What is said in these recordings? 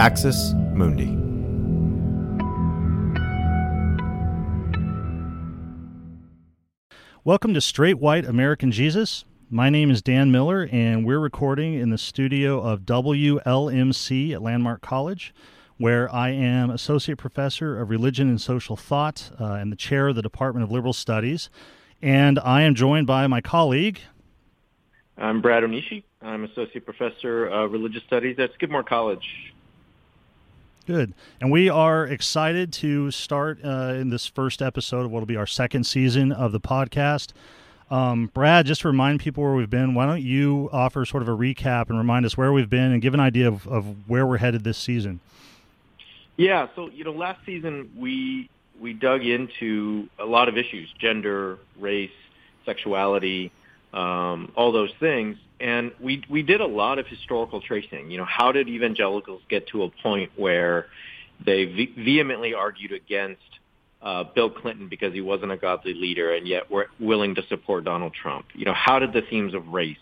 Axis Mundi. Welcome to Straight White American Jesus. My name is Dan Miller, and we're recording in the studio of WLMC at Landmark College, where I am Associate Professor of Religion and Social Thought uh, and the Chair of the Department of Liberal Studies. And I am joined by my colleague. I'm Brad Onishi. I'm Associate Professor of Religious Studies at Skidmore College. Good. And we are excited to start uh, in this first episode of what will be our second season of the podcast. Um, Brad, just to remind people where we've been, why don't you offer sort of a recap and remind us where we've been and give an idea of, of where we're headed this season? Yeah, so you know, last season we we dug into a lot of issues: gender, race, sexuality, um, all those things, and we we did a lot of historical tracing. You know, how did evangelicals get to a point where they ve- vehemently argued against uh, Bill Clinton because he wasn't a godly leader, and yet were willing to support Donald Trump? You know, how did the themes of race,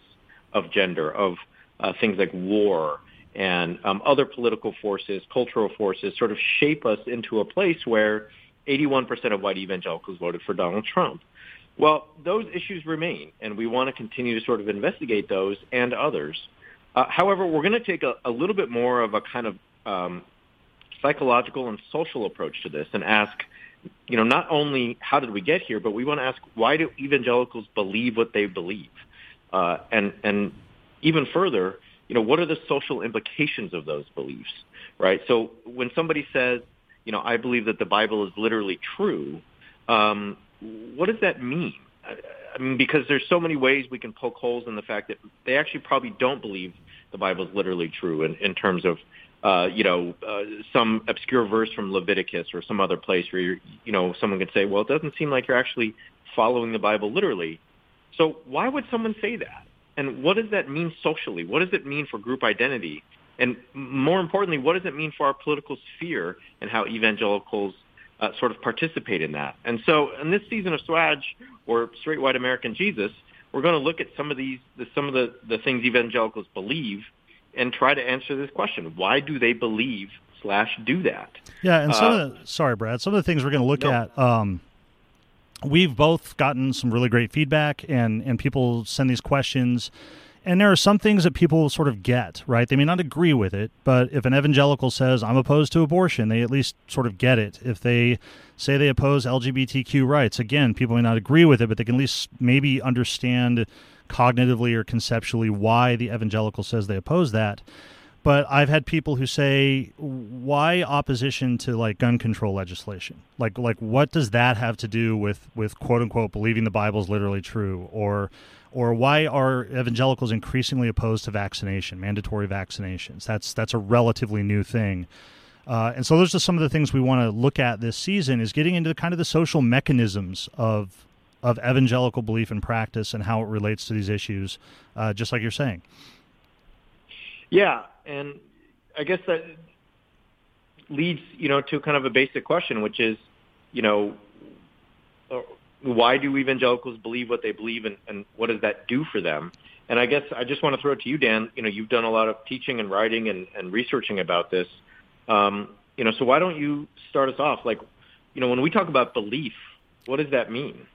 of gender, of uh, things like war, and um, other political forces, cultural forces, sort of shape us into a place where 81% of white evangelicals voted for Donald Trump? Well, those issues remain, and we want to continue to sort of investigate those and others. Uh, however, we're going to take a, a, little bit more of a kind of um, psychological and social approach to this and ask, you know, not only how did we get here, but we want to ask why do evangelicals believe what they believe, uh, and and even further, you know, what are the social implications of those beliefs, right? So when somebody says, you know, I believe that the Bible is literally true, um, what does that mean? I mean, because there's so many ways we can poke holes in the fact that they actually probably don't believe the Bible is literally true in, in terms of, uh, you know, uh, some obscure verse from Leviticus or some other place where, you're, you know, someone could say, well, it doesn't seem like you're actually following the Bible literally. So why would someone say that? And what does that mean socially? What does it mean for group identity? And more importantly, what does it mean for our political sphere and how evangelicals uh, sort of participate in that. And so in this season of Swag or Straight White American Jesus, we're going to look at some of these, the, some of the, the things evangelicals believe and try to answer this question. Why do they believe slash do that? Yeah, and some uh, of the, sorry, Brad, some of the things we're going to look no. at, um, we've both gotten some really great feedback and, and people send these questions and there are some things that people sort of get, right? They may not agree with it, but if an evangelical says, I'm opposed to abortion, they at least sort of get it. If they say they oppose LGBTQ rights, again, people may not agree with it, but they can at least maybe understand cognitively or conceptually why the evangelical says they oppose that. But I've had people who say, why opposition to like gun control legislation? Like, like what does that have to do with, with quote unquote believing the Bible is literally true? Or, or why are evangelicals increasingly opposed to vaccination, mandatory vaccinations? That's that's a relatively new thing. Uh, and so those are some of the things we want to look at this season is getting into kind of the social mechanisms of of evangelical belief and practice and how it relates to these issues, uh, just like you're saying. Yeah, and I guess that leads you know to kind of a basic question, which is, you know, why do evangelicals believe what they believe and, and what does that do for them? And I guess I just want to throw it to you, Dan. You know, you've done a lot of teaching and writing and, and researching about this. Um, you know, so why don't you start us off? Like, you know, when we talk about belief, what does that mean?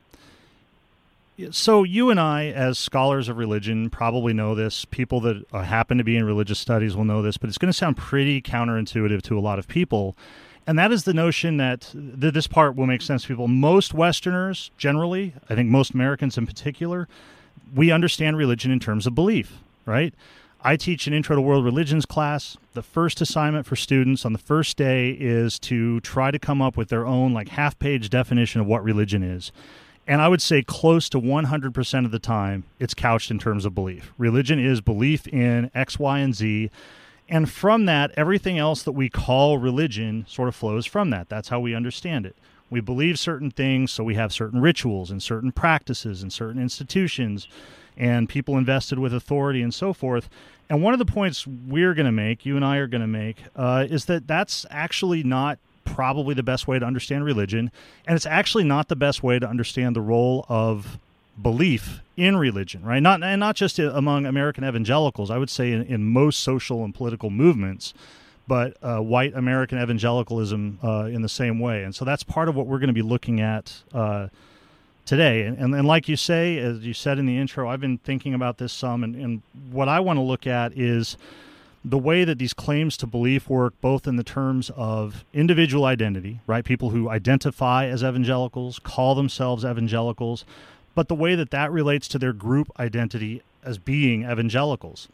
So you and I, as scholars of religion, probably know this. People that uh, happen to be in religious studies will know this, but it's going to sound pretty counterintuitive to a lot of people and that is the notion that th- this part will make sense to people. Most Westerners, generally, I think most Americans in particular, we understand religion in terms of belief, right? I teach an intro to world religions class. The first assignment for students on the first day is to try to come up with their own like half page definition of what religion is. And I would say close to 100% of the time, it's couched in terms of belief. Religion is belief in X, Y, and Z and from that, everything else that we call religion sort of flows from that. That's how we understand it. We believe certain things, so we have certain rituals and certain practices and certain institutions and people invested with authority and so forth. And one of the points we're going to make, you and I are going to make, uh, is that that's actually not probably the best way to understand religion. And it's actually not the best way to understand the role of belief in religion, right? Not and not just among American evangelicals. I would say in, in most social and political movements, but uh, white American evangelicalism uh, in the same way. And so that's part of what we're going to be looking at uh, today. And, and, and, like you say, as you said in the intro, I've been thinking about this some. And, and what I want to look at is the way that these claims to belief work, both in the terms of individual identity, right? People who identify as evangelicals, call themselves evangelicals, but the way that that relates to their group identity as being evangelicals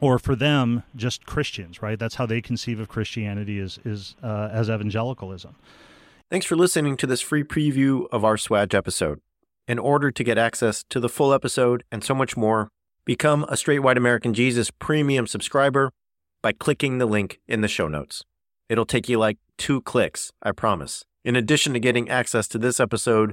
or for them just christians right? That's how they conceive of christianity is, is uh, as evangelicalism. Thanks for listening to this free preview of our swag episode. In order to get access to the full episode and so much more become a straight white american jesus premium subscriber by clicking the link in the show notes. It'll take you like two clicks i promise. In addition to getting access to this episode